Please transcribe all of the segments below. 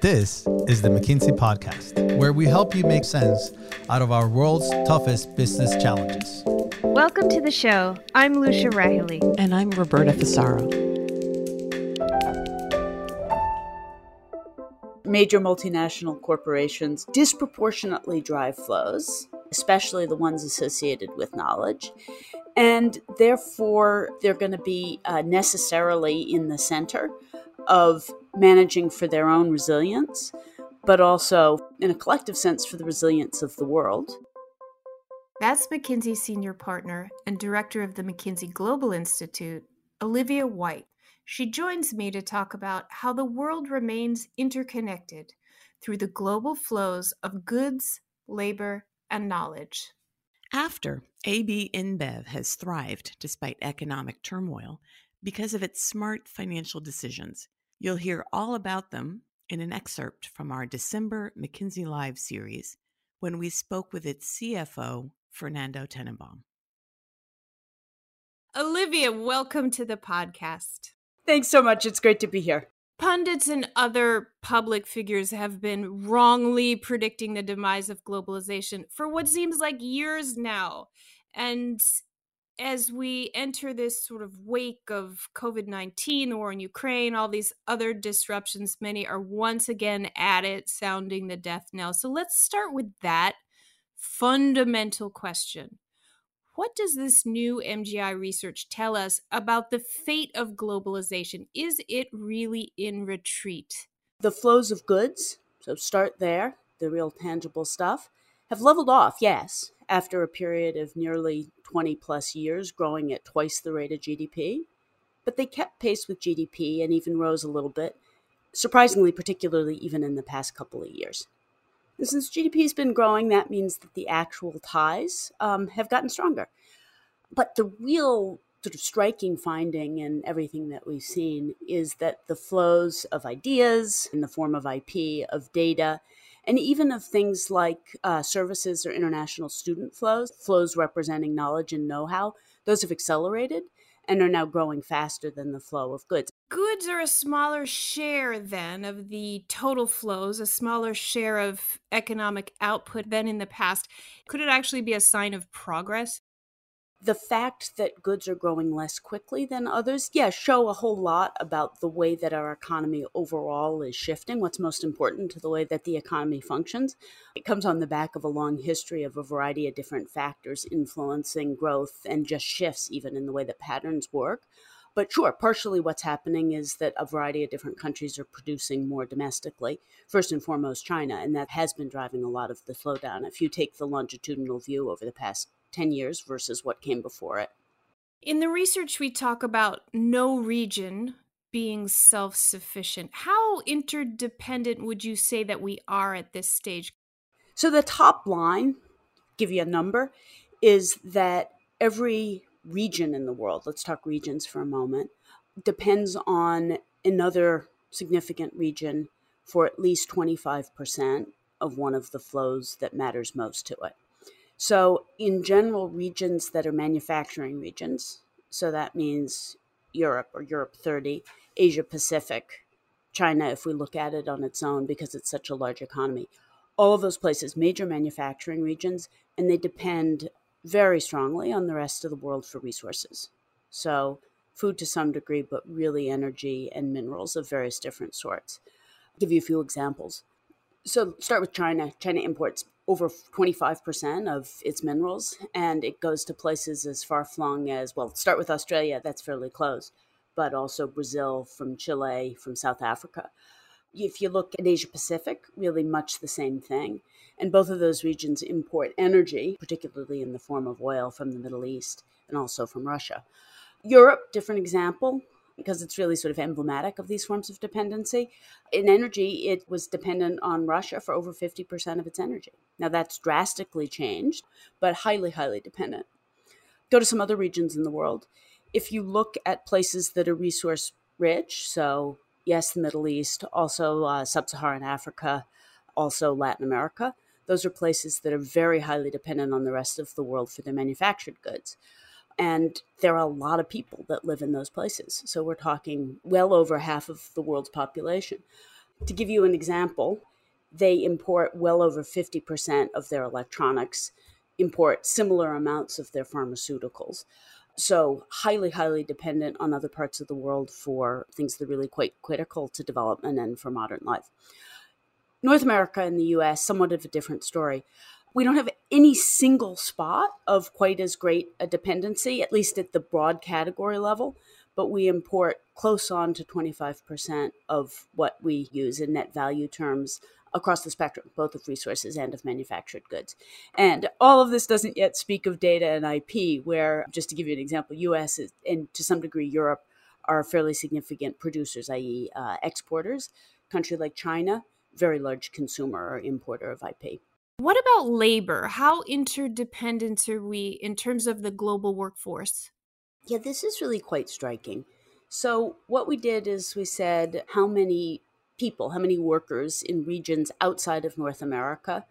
This is the McKinsey Podcast, where we help you make sense out of our world's toughest business challenges. Welcome to the show. I'm Lucia Rahilly. And I'm Roberta Fusaro. Major multinational corporations disproportionately drive flows, especially the ones associated with knowledge. And therefore, they're going to be uh, necessarily in the center of managing for their own resilience, but also, in a collective sense, for the resilience of the world. That's McKinsey Senior Partner and Director of the McKinsey Global Institute, Olivia White. She joins me to talk about how the world remains interconnected through the global flows of goods, labor, and knowledge. After AB InBev has thrived despite economic turmoil because of its smart financial decisions, You'll hear all about them in an excerpt from our December McKinsey Live series when we spoke with its CFO, Fernando Tennenbaum. Olivia, welcome to the podcast. Thanks so much. It's great to be here. Pundits and other public figures have been wrongly predicting the demise of globalization for what seems like years now. And as we enter this sort of wake of COVID 19, the war in Ukraine, all these other disruptions, many are once again at it, sounding the death knell. So let's start with that fundamental question. What does this new MGI research tell us about the fate of globalization? Is it really in retreat? The flows of goods, so start there, the real tangible stuff, have leveled off, yes, after a period of nearly 20 plus years growing at twice the rate of GDP. But they kept pace with GDP and even rose a little bit, surprisingly, particularly even in the past couple of years. And since GDP has been growing, that means that the actual ties um, have gotten stronger. But the real sort of striking finding in everything that we've seen is that the flows of ideas in the form of IP, of data, and even of things like uh, services or international student flows, flows representing knowledge and know how, those have accelerated and are now growing faster than the flow of goods. Goods are a smaller share then of the total flows, a smaller share of economic output than in the past. Could it actually be a sign of progress? The fact that goods are growing less quickly than others, yeah, show a whole lot about the way that our economy overall is shifting, what's most important to the way that the economy functions. It comes on the back of a long history of a variety of different factors influencing growth and just shifts even in the way that patterns work. But sure, partially what's happening is that a variety of different countries are producing more domestically. First and foremost, China, and that has been driving a lot of the slowdown. If you take the longitudinal view over the past 10 years versus what came before it. In the research, we talk about no region being self sufficient. How interdependent would you say that we are at this stage? So, the top line, give you a number, is that every region in the world, let's talk regions for a moment, depends on another significant region for at least 25% of one of the flows that matters most to it. So, in general, regions that are manufacturing regions, so that means Europe or Europe 30, Asia Pacific, China, if we look at it on its own because it's such a large economy, all of those places, major manufacturing regions, and they depend very strongly on the rest of the world for resources. So, food to some degree, but really energy and minerals of various different sorts. I'll give you a few examples. So, start with China. China imports over 25% of its minerals, and it goes to places as far flung as, well, start with Australia, that's fairly close, but also Brazil, from Chile, from South Africa. If you look at Asia Pacific, really much the same thing. And both of those regions import energy, particularly in the form of oil from the Middle East and also from Russia. Europe, different example because it's really sort of emblematic of these forms of dependency. In energy, it was dependent on Russia for over 50% of its energy. Now that's drastically changed, but highly, highly dependent. Go to some other regions in the world. If you look at places that are resource rich, so yes, the Middle East, also uh, sub Saharan Africa, also Latin America, those are places that are very highly dependent on the rest of the world for their manufactured goods And there are a lot of people that live in those places. So we're talking well over half of the world's population. To give you an example, they import well over 50% of their electronics, import similar amounts of their pharmaceuticals. So, highly, highly dependent on other parts of the world for things that are really quite critical to development and for modern life. North America and the US, somewhat of a different story. We don't have any single spot of quite as great a dependency, at least at the broad category level, but we import close on to 25% of what we use in net value terms across the spectrum, both of resources and of manufactured goods. And all of this doesn't yet speak of data and IP, where, just to give you an example, US is, and to some degree Europe are fairly significant producers, i.e., uh, exporters. A country like China, very large consumer or importer of IP. What about labor? How interdependent are we in terms of the global workforce? Yeah, this is really quite striking. So, what we did is we said how many people, how many workers in regions outside of North America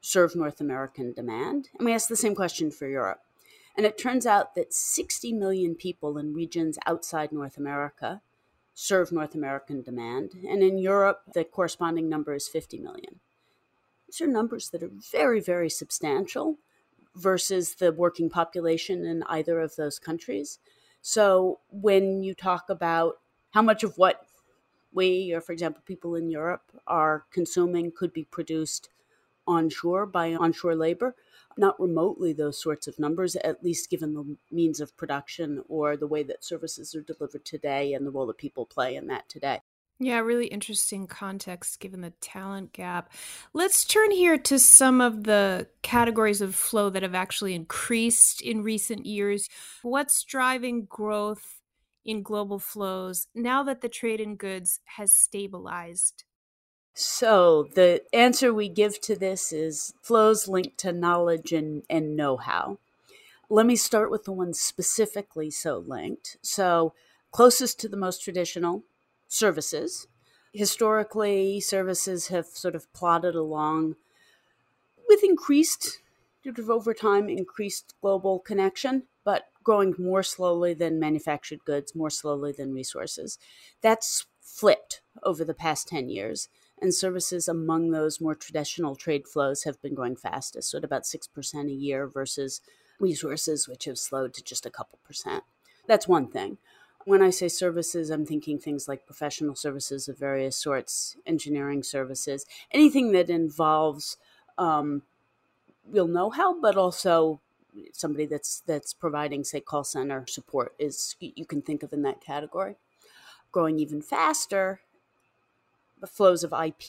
serve North American demand? And we asked the same question for Europe. And it turns out that 60 million people in regions outside North America serve North American demand. And in Europe, the corresponding number is 50 million. These are numbers that are very, very substantial versus the working population in either of those countries. So when you talk about how much of what we, or for example, people in Europe are consuming could be produced onshore by onshore labor. Not remotely those sorts of numbers, at least given the means of production or the way that services are delivered today and the role that people play in that today. Yeah, really interesting context given the talent gap. Let's turn here to some of the categories of flow that have actually increased in recent years. What's driving growth in global flows now that the trade in goods has stabilized? So, the answer we give to this is flows linked to knowledge and, and know how. Let me start with the ones specifically so linked. So, closest to the most traditional services. Historically, services have sort of plodded along with increased, sort of over time, increased global connection, but growing more slowly than manufactured goods, more slowly than resources. That's flipped over the past 10 years. And services among those more traditional trade flows have been growing fastest, so at about 6% a year versus resources, which have slowed to just a couple percent. That's one thing. When I say services, I'm thinking things like professional services of various sorts, engineering services, anything that involves um, real know how, but also somebody that's that's providing say call center support is you can think of in that category. Growing even faster the flows of ip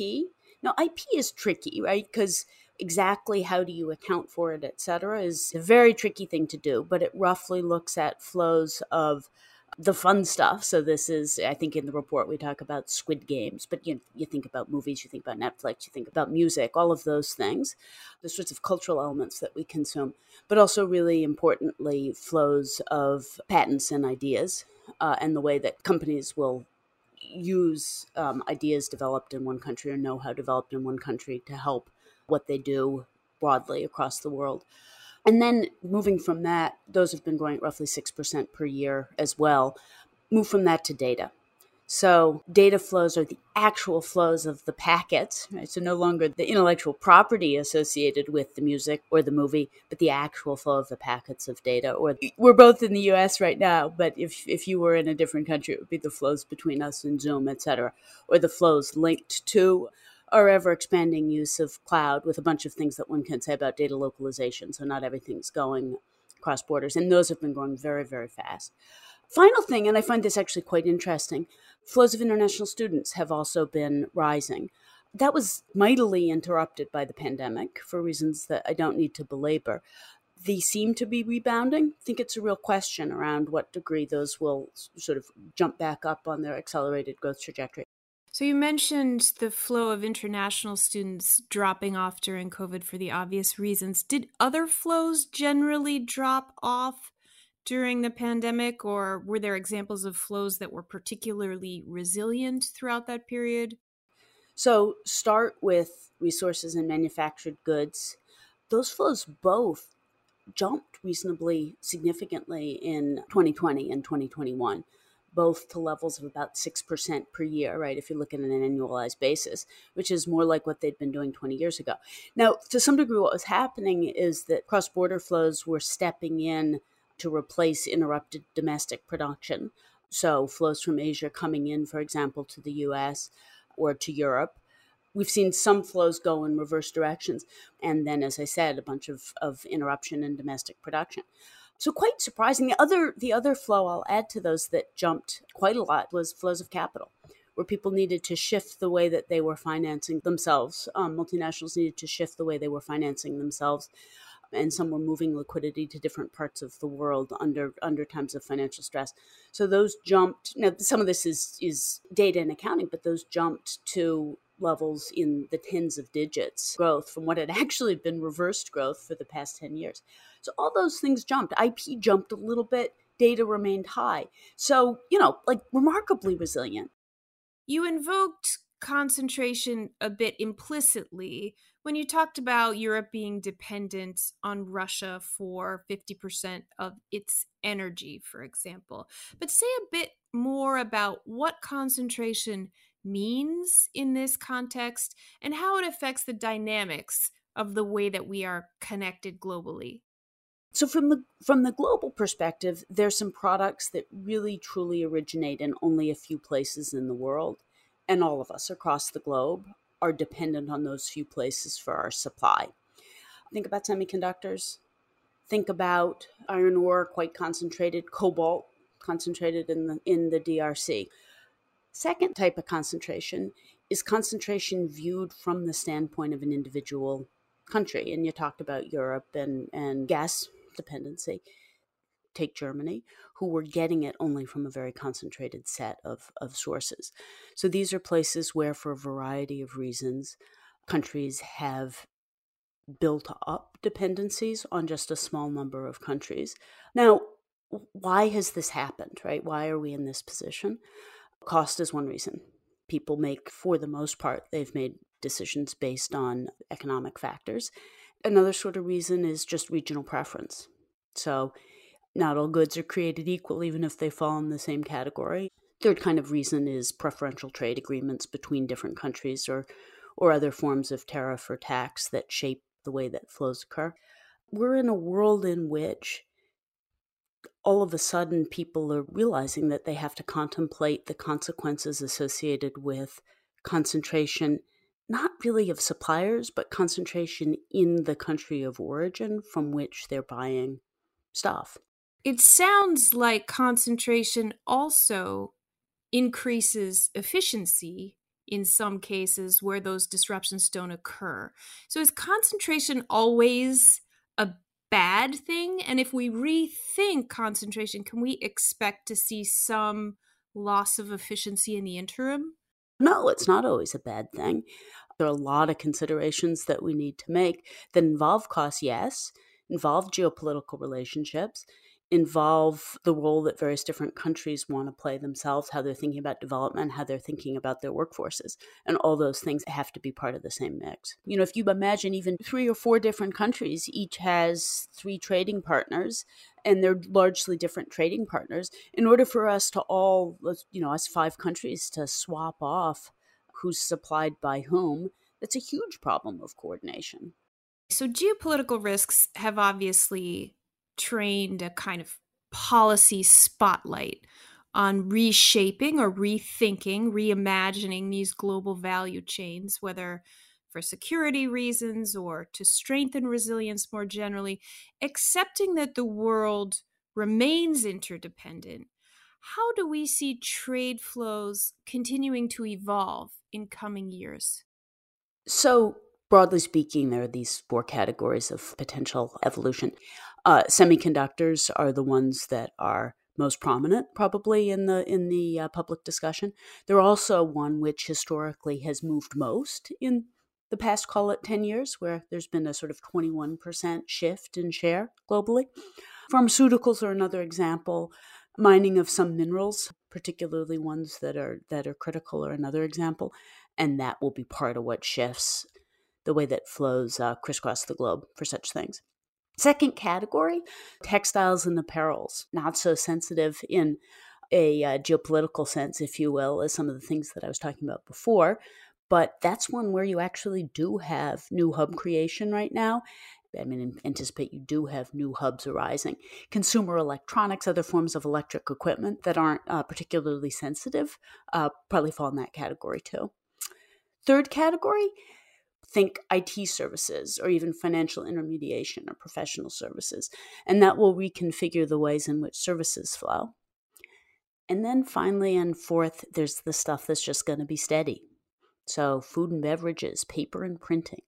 now ip is tricky right? Because exactly how do you account for it et cetera is a very tricky thing to do but it roughly looks at flows of the fun stuff. So this is, I think, in the report we talk about Squid Games, but you you think about movies, you think about Netflix, you think about music, all of those things, the sorts of cultural elements that we consume, but also really importantly flows of patents and ideas, uh, and the way that companies will use um, ideas developed in one country or know how developed in one country to help what they do broadly across the world. And then moving from that, those have been growing at roughly 6% per year as well. Move from that to data. So data flows are the actual flows of the packets, right? So no longer the intellectual property associated with the music or the movie, but the actual flow of the packets of data. Or we're both in the U.S. right now, but if if you were in a different country, it would be the flows between us and Zoom, et cetera, or the flows linked to our ever expanding use of cloud with a bunch of things that one can say about data localization. So not everything's going cross borders, and those have been growing very, very fast. Final thing, and I find this actually quite interesting flows of international students have also been rising. That was mightily interrupted by the pandemic for reasons that I don't need to belabor. They seem to be rebounding. I think it's a real question around what degree those will sort of jump back up on their accelerated growth trajectory. So you mentioned the flow of international students dropping off during COVID for the obvious reasons. Did other flows generally drop off during the pandemic, or were there examples of flows that were particularly resilient throughout that period? So, start with resources and manufactured goods. Those flows both jumped reasonably significantly in 2020 and 2021 both to levels of about 6% per year, right? If you look at an annualized basis, which is more like what they'd been doing 20 years ago. Now, to some degree, what was happening is that cross border flows were stepping in to replace interrupted domestic production. So, flows from Asia coming in, for example, to the US or to Europe. We've seen some flows go in reverse directions. And then, as I said, a bunch of, of interruption in domestic production. So quite surprising. The other the other flow I'll add to those that jumped quite a lot was flows of capital, where people needed to shift the way that they were financing themselves. Um, multinationals needed to shift the way they were financing themselves, and some were moving liquidity to different parts of the world under under times of financial stress. So those jumped. Now some of this is is data and accounting, but those jumped to levels in the tens of digits growth from what had actually been reversed growth for the past 10 years. So all those things jumped. IP jumped a little bit, data remained high. So, you know, like remarkably resilient. You invoked concentration a bit implicitly when you talked about Europe being dependent on Russia for 50% of its energy, for example. But say a bit more about what concentration means in this context and how it affects the dynamics of the way that we are connected globally. So from the from the global perspective, there's some products that really truly originate in only a few places in the world, and all of us across the globe are dependent on those few places for our supply. Think about semiconductors. Think about iron ore, quite concentrated, cobalt concentrated in the in the DRC. Second type of concentration is concentration viewed from the standpoint of an individual country. And you talked about Europe and, and gas dependency. Take Germany, who were getting it only from a very concentrated set of, of sources. So these are places where, for a variety of reasons, countries have built up dependencies on just a small number of countries. Now, why has this happened, right? Why are we in this position? Cost is one reason. People make, for the most part, they've made decisions based on economic factors. Another sort of reason is just regional preference. So, not all goods are created equal, even if they fall in the same category. Third kind of reason is preferential trade agreements between different countries or, or other forms of tariff or tax that shape the way that flows occur. We're in a world in which all of a sudden people are realizing that they have to contemplate the consequences associated with concentration not really of suppliers but concentration in the country of origin from which they're buying stuff it sounds like concentration also increases efficiency in some cases where those disruptions don't occur so is concentration always a bad thing? And if we rethink concentration, can we expect to see some loss of efficiency in the interim? No, it's not always a bad thing. There are a lot of considerations that we need to make that involve cost, yes, involve geopolitical relationships, involve the role that various different countries want to play themselves, how they're thinking about development, how they're thinking about their workforces. And all those things have to be part of the same mix. You know, if you imagine even three or four different countries, each has three trading partners, and they're largely different trading partners, in order for us to all, you know, us five countries to swap off who's supplied by whom, that's a huge problem of coordination. So, geopolitical risks have obviously trained a kind of policy spotlight on reshaping or rethinking, reimagining these global value chains, whether for security reasons or to strengthen resilience more generally, accepting that the world remains interdependent. How do we see trade flows continuing to evolve in coming years? So, broadly speaking, there are these four categories of potential evolution. Uh, semiconductors are the ones that are most prominent, probably in the in the uh, public discussion. They're also one which historically has moved most in the past, call it ten years, where there's been a sort of twenty one percent shift in share globally. Pharmaceuticals are another example. Mining of some minerals, particularly ones that are that are critical, are another example, and that will be part of what shifts the way that flows uh, crisscross the globe for such things. Second category textiles and apparels, not so sensitive in a uh, geopolitical sense, if you will, as some of the things that I was talking about before. But that's one where you actually do have new hub creation right now. I mean, anticipate you do have new hubs arising. Consumer electronics, other forms of electric equipment that aren't uh, particularly sensitive, uh, probably fall in that category too. Third category, think IT services or even financial intermediation or professional services, and that will reconfigure the ways in which services flow. And then finally, and fourth, there's the stuff that's just going to be steady. So, food and beverages, paper and printing.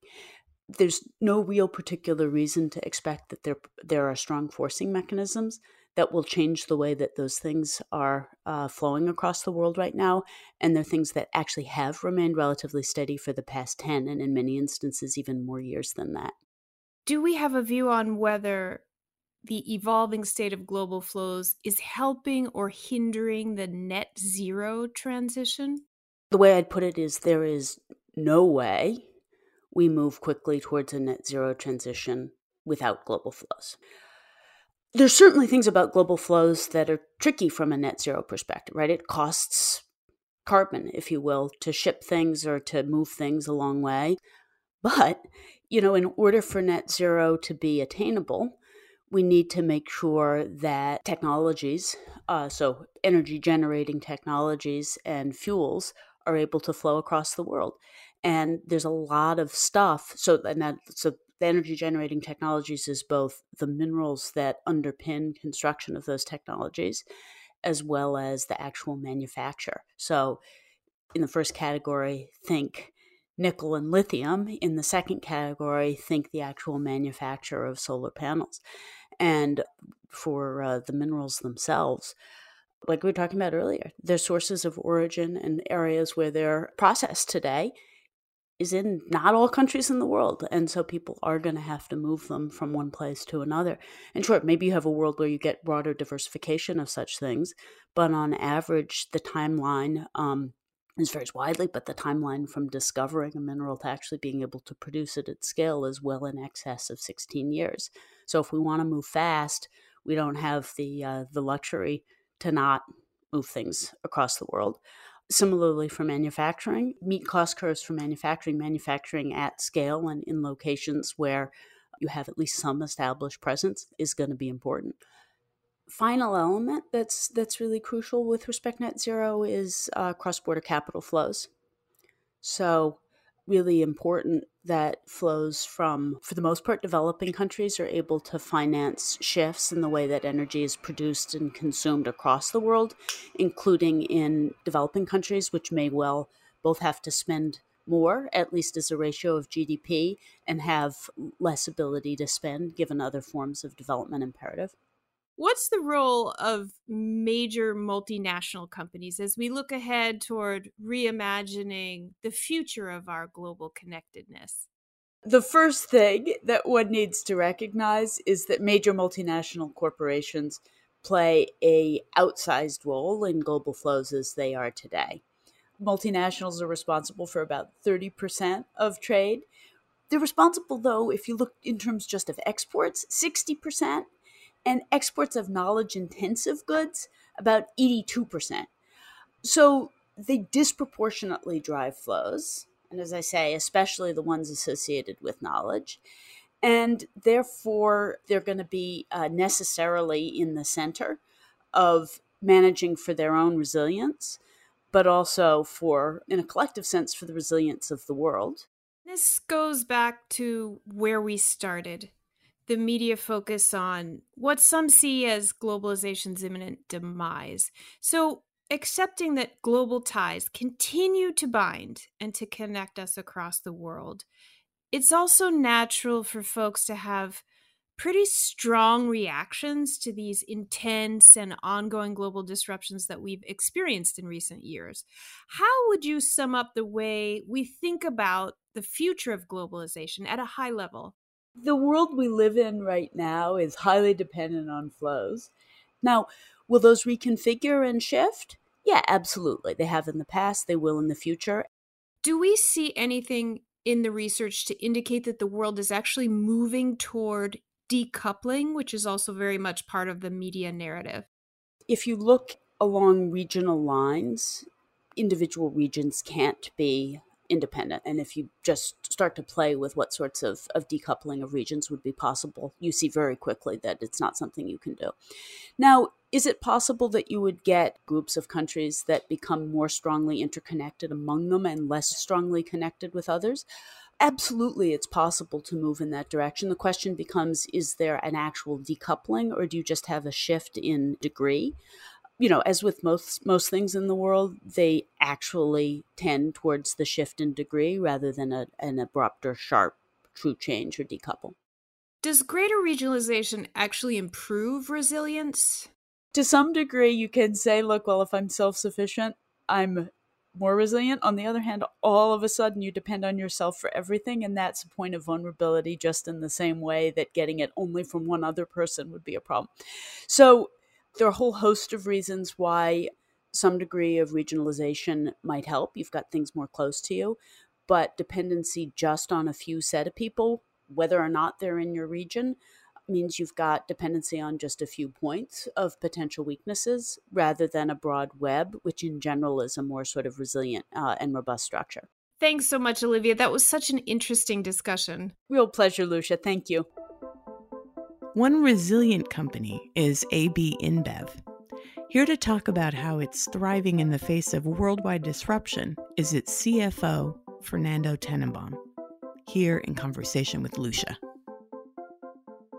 There's no real particular reason to expect that there, there are strong forcing mechanisms that will change the way that those things are uh, flowing across the world right now. And they're things that actually have remained relatively steady for the past 10, and in many instances, even more years than that. Do we have a view on whether the evolving state of global flows is helping or hindering the net zero transition? The way I'd put it is there is no way we move quickly towards a net zero transition without global flows. There's certainly things about global flows that are tricky from a net zero perspective, right? It costs carbon, if you will, to ship things or to move things a long way. But, you know, in order for net zero to be attainable, we need to make sure that technologies, uh, so energy generating technologies and fuels, are able to flow across the world. And there's a lot of stuff. So, and that, so the energy generating technologies is both the minerals that underpin construction of those technologies, as well as the actual manufacture. So, in the first category, think nickel and lithium. In the second category, think the actual manufacture of solar panels and for uh, the minerals themselves like we were talking about earlier their sources of origin and areas where they're processed today is in not all countries in the world and so people are going to have to move them from one place to another and sure maybe you have a world where you get broader diversification of such things but on average the timeline um, this varies widely, but the timeline from discovering a mineral to actually being able to produce it at scale is well in excess of 16 years. So if we want to move fast, we don't have the uh, the luxury to not move things across the world. Similarly, for manufacturing, meet cost curves for manufacturing, manufacturing at scale and in locations where you have at least some established presence is going to be important. Final element that's that's really crucial with respect net zero is uh, cross-border capital flows. So really important that flows from for the most part developing countries are able to finance shifts in the way that energy is produced and consumed across the world including in developing countries which may well both have to spend more, at least as a ratio of GDP, and have less ability to spend given other forms of development imperative. What's the role of major multinational companies as we look ahead toward reimagining the future of our global connectedness? The first thing that one needs to recognize is that major multinational corporations play a outsized role in global flows as they are today. Multinationals are responsible for about 30% of trade. They're responsible though if you look in terms just of exports, 60% and exports of knowledge intensive goods about 82%. So they disproportionately drive flows. And as I say, especially the ones associated with knowledge. And therefore, they're going to be uh, necessarily in the center of managing for their own resilience, but also for, in a collective sense, for the resilience of the world. This goes back to where we started the media focus on what some see as globalization's imminent demise. So, accepting that global ties continue to bind and to connect us across the world, it's also natural for folks to have pretty strong reactions to these intense and ongoing global disruptions that we've experienced in recent years. How would you sum up the way we think about the future of globalization at a high level? The world we live in right now is highly dependent on flows. Now, will those reconfigure and shift? Yeah, absolutely. They have in the past, they will in the future. Do we see anything in the research to indicate that the world is actually moving toward decoupling, which is also very much part of the media narrative? If you look along regional lines, individual regions can't be independent. And if you just start to play with what sorts of, of decoupling of regions would be possible, you see very quickly that it's not something you can do. Now, is it possible that you would get groups of countries that become more strongly interconnected among them and less strongly connected with others? Absolutely, it's possible to move in that direction. The question becomes is there an actual decoupling, or do you just have a shift in degree? You know, as with most most things in the world, they actually tend towards the shift in degree rather than a, an abrupt or sharp true change or decouple. Does greater regionalization actually improve resilience? To some degree, you can say, look, well, if I'm self sufficient, I'm more resilient. On the other hand, all of a sudden you depend on yourself for everything, and that's a point of vulnerability, just in the same way that getting it only from one other person would be a problem. So there are a whole host of reasons why some degree of regionalization might help. You've got things more close to you, but dependency just on a few set of people, whether or not they're in your region, means you've got dependency on just a few points of potential weaknesses rather than a broad web, which in general is a more sort of resilient uh, and robust structure. Thanks so much, Olivia. That was such an interesting discussion. Real pleasure, Lucia. Thank you. One resilient company is AB InBev. Here to talk about how it's thriving in the face of worldwide disruption is its CFO, Fernando Tennenbaum, here in conversation with Lucia.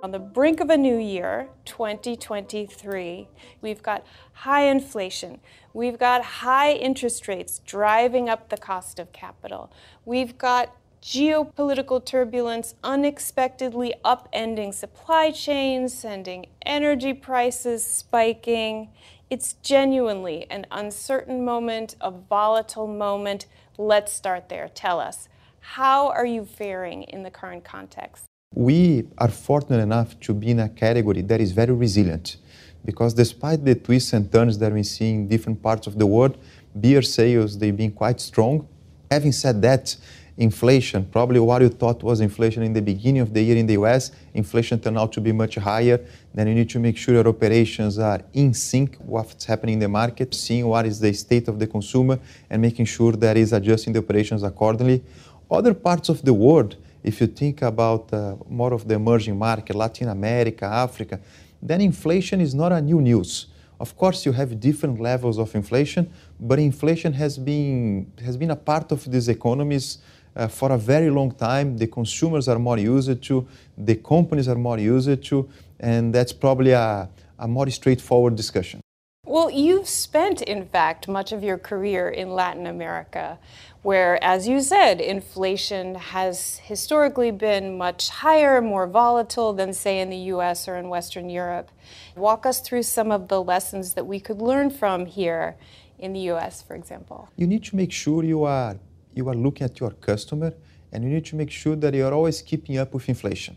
On the brink of a new year, 2023, we've got high inflation. We've got high interest rates driving up the cost of capital. We've got geopolitical turbulence unexpectedly upending supply chains, sending energy prices spiking. It's genuinely an uncertain moment, a volatile moment. Let's start there. Tell us, how are you faring in the current context? We are fortunate enough to be in a category that is very resilient because despite the twists and turns that we see in different parts of the world, beer sales they've been quite strong. Having said that, inflation, probably what you thought was inflation in the beginning of the year in the US, inflation turned out to be much higher. Then you need to make sure your operations are in sync with what's happening in the market, seeing what is the state of the consumer, and making sure that is adjusting the operations accordingly. Other parts of the world, if you think about uh, more of the emerging market, Latin America, Africa, then inflation is not a new news. Of course, you have different levels of inflation, but inflation has been, has been a part of these economies uh, for a very long time. The consumers are more used to, the companies are more used to, and that's probably a, a more straightforward discussion. Well, you've spent, in fact, much of your career in Latin America, where, as you said, inflation has historically been much higher, more volatile than, say, in the US or in Western Europe. Walk us through some of the lessons that we could learn from here in the US, for example. You need to make sure you are you are looking at your customer and you need to make sure that you're always keeping up with inflation.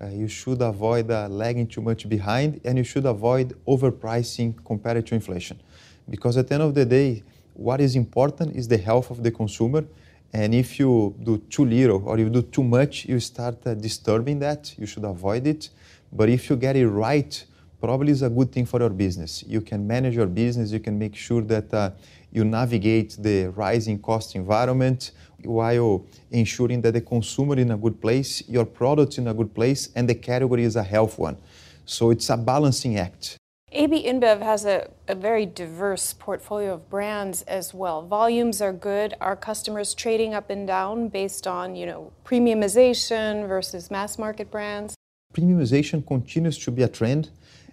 Uh, you should avoid uh, lagging too much behind and you should avoid overpricing compared to inflation. Because at the end of the day, what is important is the health of the consumer. And if you do too little or you do too much, you start uh, disturbing that. You should avoid it. But if you get it right, probably is a good thing for your business. You can manage your business. You can make sure that uh, you navigate the rising cost environment while ensuring that the consumer in a good place, your product in a good place, and the category is a health one. So it's a balancing act. AB InBev has a, a, very diverse portfolio of brands as well. Volumes are good. Are customers trading up and down based on, you know, premiumization versus mass market brands? Premiumization continues to be a trend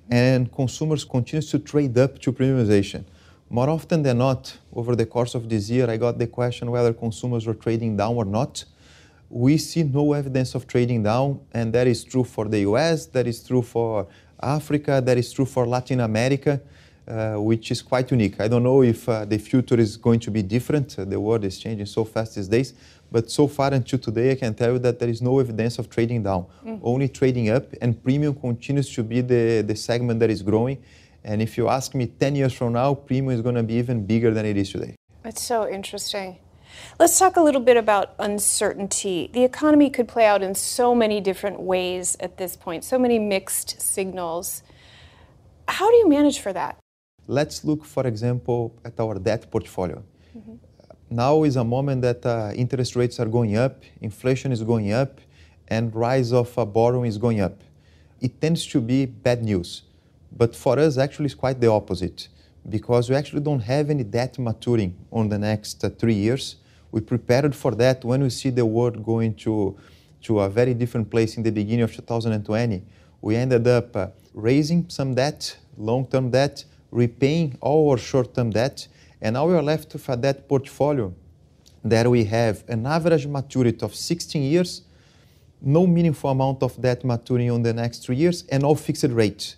and consumers continue to trade up to premiumization. More often than not, over the course of this year, I got the question whether consumers were trading down or not. We see no evidence of trading down, and that is true for the US, that is true for Africa, that is true for Latin America, uh, which is quite unique. I don't know if uh, the future is going to be different. Uh, the world is changing so fast these days. But so far until today, I can tell you that there is no evidence of trading down, mm. only trading up, and premium continues to be the, the segment that is growing and if you ask me 10 years from now, Primo is going to be even bigger than it is today. That's so interesting. Let's talk a little bit about uncertainty. The economy could play out in so many different ways at this point, so many mixed signals. How do you manage for that? Let's look, for example, at our debt portfolio. Mm-hmm. Now is a moment that uh, interest rates are going up, inflation is going up, and rise of uh, borrowing is going up. It tends to be bad news. But for us, actually, it's quite the opposite because we actually don't have any debt maturing on the next uh, three years. We prepared for that when we see the world going to, to a very different place in the beginning of 2020. We ended up uh, raising some debt, long term debt, repaying all our short term debt, and now we are left with a debt portfolio that we have an average maturity of 16 years, no meaningful amount of debt maturing on the next three years, and all fixed rates.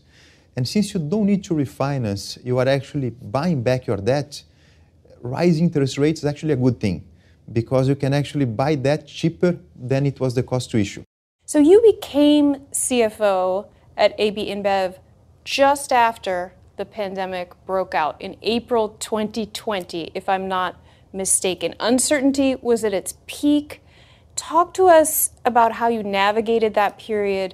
And since you don't need to refinance, you are actually buying back your debt, rising interest rates is actually a good thing because you can actually buy debt cheaper than it was the cost to issue. So you became CFO at AB InBev just after the pandemic broke out in April 2020, if I'm not mistaken. Uncertainty was at its peak. Talk to us about how you navigated that period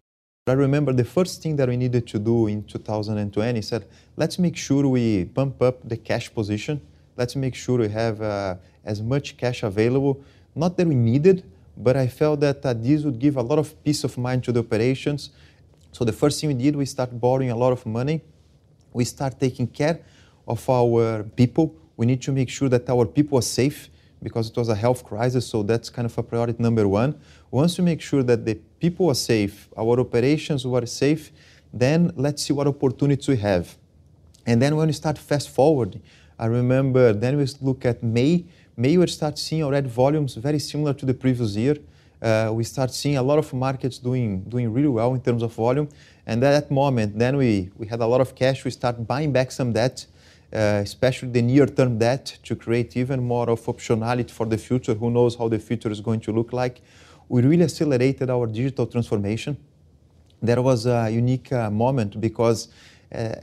I remember the first thing that we needed to do in 2020 said, let's make sure we pump up the cash position. Let's make sure we have uh, as much cash available. Not that we needed, but I felt that uh, this would give a lot of peace of mind to the operations. So the first thing we did, we start borrowing a lot of money. We start taking care of our people. We need to make sure that our people are safe because it was a health crisis. So that's kind of a priority number one. Once we make sure that the people are safe, our operations were safe, then let's see what opportunities we have. And then when we start fast forward, I remember then we look at May. May we start seeing already volumes very similar to the previous year. Uh, we start seeing a lot of markets doing doing really well in terms of volume. And at that moment, then we, we had a lot of cash. We start buying back some debt, especially the near-term debt, to create even more of optionality for the future. Who knows how the future is going to look like? we really accelerated our digital transformation. There was a unique uh, moment because uh,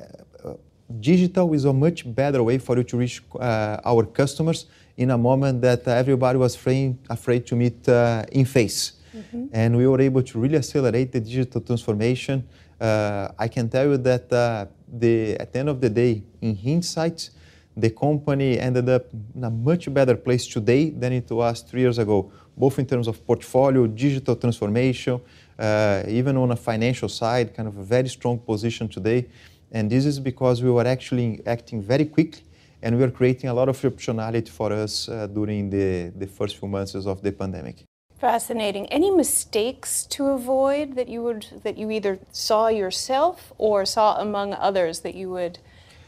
digital is a much better way for you to reach uh, our customers in a moment that everybody was afraid, afraid to meet uh, in face. Mm-hmm. And we were able to really accelerate the digital transformation. Uh, I can tell you that uh, the, at the end of the day, in hindsight, the company ended up in a much better place today than it was three years ago both in terms of portfolio, digital transformation, uh, even on a financial side, kind of a very strong position today. And this is because we were actually acting very quickly and we are creating a lot of optionality for us uh, during the, the first few months of the pandemic. Fascinating. Any mistakes to avoid that you would that you either saw yourself or saw among others that you would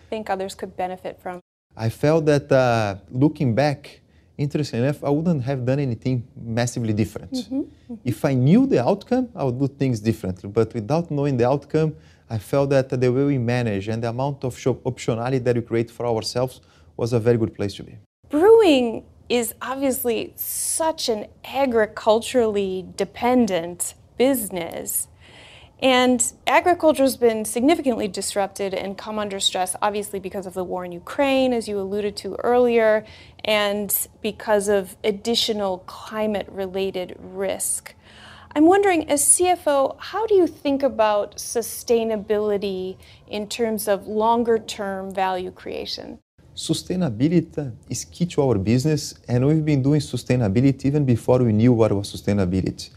think others could benefit from? I felt that uh, looking back, interesting enough, I wouldn't have done anything massively different. Mm-hmm, mm-hmm. If I knew the outcome, I would do things differently. But without knowing the outcome, I felt that the way we manage and the amount of shop optionality that we create for ourselves was a very good place to be. Brewing is obviously such an agriculturally dependent business. And agriculture has been significantly disrupted and come under stress, obviously, because of the war in Ukraine, as you alluded to earlier, and because of additional climate related risk. I'm wondering, as CFO, how do you think about sustainability in terms of longer term value creation? Sustainability is key to our business, and we've been doing sustainability even before we knew what was sustainability.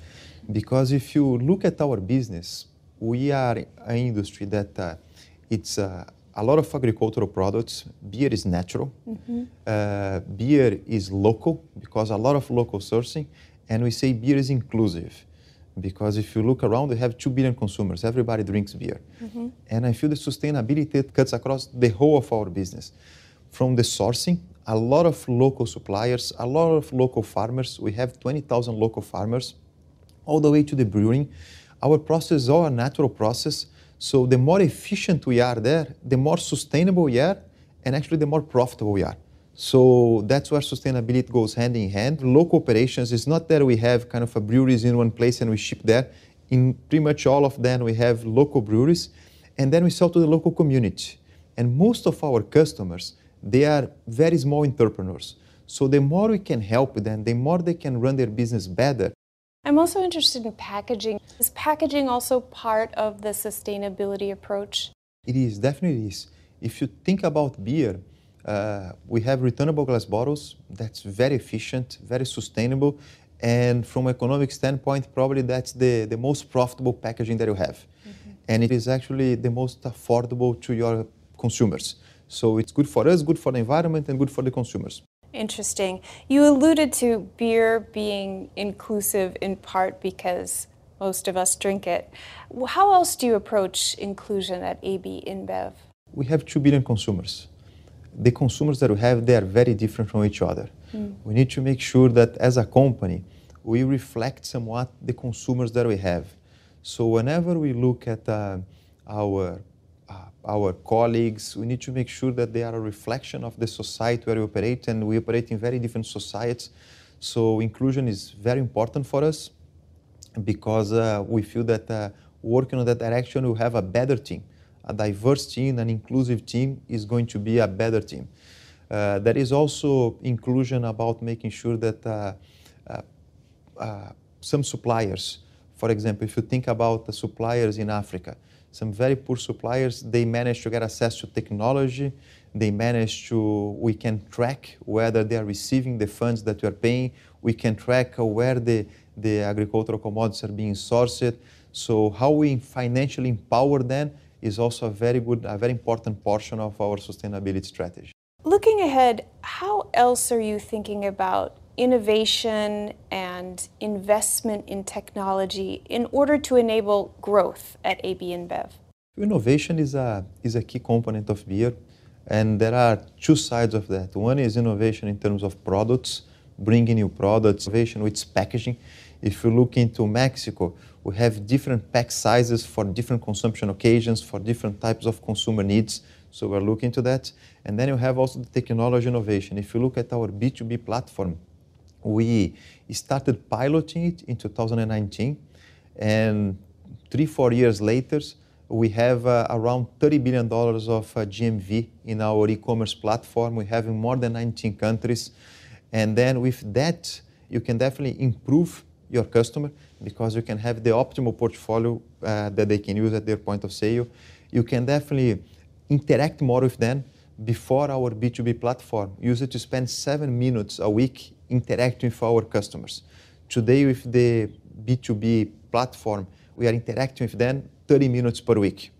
Because if you look at our business, we are an industry that uh, it's uh, a lot of agricultural products. Beer is natural. Mm-hmm. Uh, beer is local because a lot of local sourcing, and we say beer is inclusive because if you look around, we have two billion consumers. Everybody drinks beer, mm-hmm. and I feel the sustainability cuts across the whole of our business, from the sourcing. A lot of local suppliers, a lot of local farmers. We have 20,000 local farmers, all the way to the brewing our process is all a natural process. So the more efficient we are there, the more sustainable we are, and actually the more profitable we are. So that's where sustainability goes hand in hand. Local operations is not that we have kind of a breweries in one place and we ship there. In pretty much all of them, we have local breweries, and then we sell to the local community. And most of our customers, they are very small entrepreneurs. So the more we can help them, the more they can run their business better. I'm also interested in packaging. Is packaging also part of the sustainability approach? It is, definitely is. If you think about beer, uh, we have returnable glass bottles. That's very efficient, very sustainable, and from an economic standpoint, probably that's the, the most profitable packaging that you have. Mm-hmm. And it is actually the most affordable to your consumers. So it's good for us, good for the environment, and good for the consumers. Interesting. You alluded to beer being inclusive in part because most of us drink it. How else do you approach inclusion at AB InBev? We have 2 billion consumers. The consumers that we have, they are very different from each other. Mm. We need to make sure that as a company, we reflect somewhat the consumers that we have. So whenever we look at uh, our our colleagues. We need to make sure that they are a reflection of the society where we operate, and we operate in very different societies. So inclusion is very important for us because uh, we feel that uh, working on that direction, we'll have a better team. A diverse team, an inclusive team is going to be a better team. Uh, there is also inclusion about making sure that uh, uh, uh, some suppliers, for example, if you think about the suppliers in Africa, some very poor suppliers, they manage to get access to technology. They manage to, we can track whether they are receiving the funds that we are paying. We can track where the, the agricultural commodities are being sourced. So how we financially empower them is also a very good, a very important portion of our sustainability strategy. Looking ahead, how else are you thinking about innovation and investment in technology in order to enable growth at AB InBev? Innovation is a, is a key component of beer, and there are two sides of that. One is innovation in terms of products, bringing new products, innovation with packaging. If you look into Mexico, we have different pack sizes for different consumption occasions, for different types of consumer needs. So we're looking into that. And then you have also the technology innovation. If you look at our B2B platform, we started piloting it in 2019, and three, four years later, we have uh, around $30 billion of uh, GMV in our e-commerce platform. We have in more than 19 countries. And then with that, you can definitely improve your customer because you can have the optimal portfolio uh, that they can use at their point of sale. You can definitely interact more with them before our B2B platform. Use it to spend seven minutes a week interacting with our customers. Today, with the B2B platform, we are interacting with them 30 minutes per week.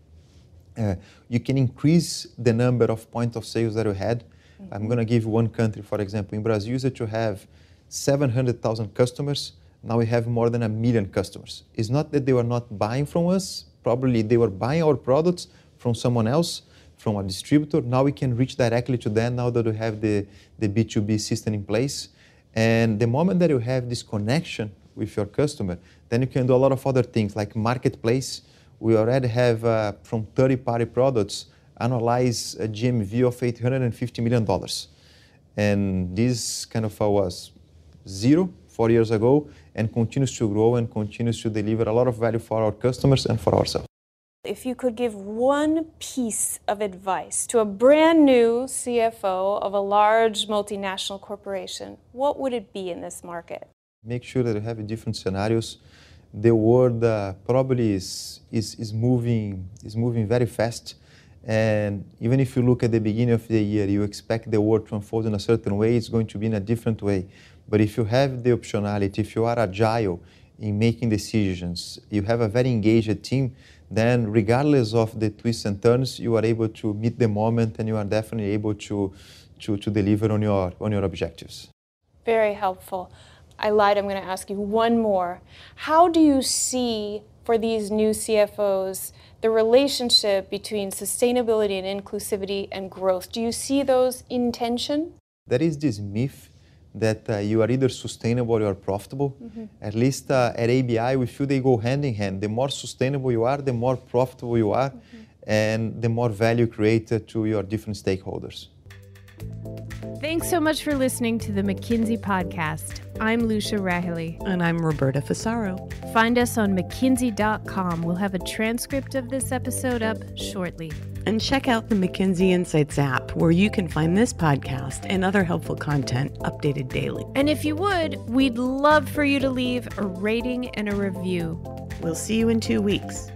Uh, you can increase the number of point of sales that you had. Mm-hmm. I'm going to give one country, for example. In Brazil, used to have 700,000 customers. Now we have more than a million customers. It's not that they were not buying from us. Probably they were buying our products from someone else, from a distributor. Now we can reach directly to them now that we have the, the B2B system in place. And the moment that you have this connection with your customer, then you can do a lot of other things like marketplace. We already have uh, from 30 party products analyze a GMV of $850 million. And this kind of uh, was zero four years ago and continues to grow and continues to deliver a lot of value for our customers and for ourselves. If you could give one piece of advice to a brand new CFO of a large multinational corporation, what would it be in this market? Make sure that you have different scenarios. The world uh, probably is, is, is, moving, is moving very fast. And even if you look at the beginning of the year, you expect the world to unfold in a certain way, it's going to be in a different way. But if you have the optionality, if you are agile in making decisions, you have a very engaged team, then regardless of the twists and turns, you are able to meet the moment and you are definitely able to, to, to deliver on your, on your objectives. Very helpful. I lied, I'm going to ask you one more. How do you see for these new CFOs the relationship between sustainability and inclusivity and growth? Do you see those in tension? There is this myth that uh, you are either sustainable or profitable. Mm-hmm. At least uh, at ABI, we feel they go hand in hand. The more sustainable you are, the more profitable you are, mm-hmm. and the more value created to your different stakeholders. Thanks so much for listening to the McKinsey podcast. I'm Lucia Rahilly. And I'm Roberta Fusaro. Find us on McKinsey.com. We'll have a transcript of this episode up shortly. And check out the McKinsey Insights app, where you can find this podcast and other helpful content updated daily. And if you would, we'd love for you to leave a rating and a review. We'll see you in two weeks.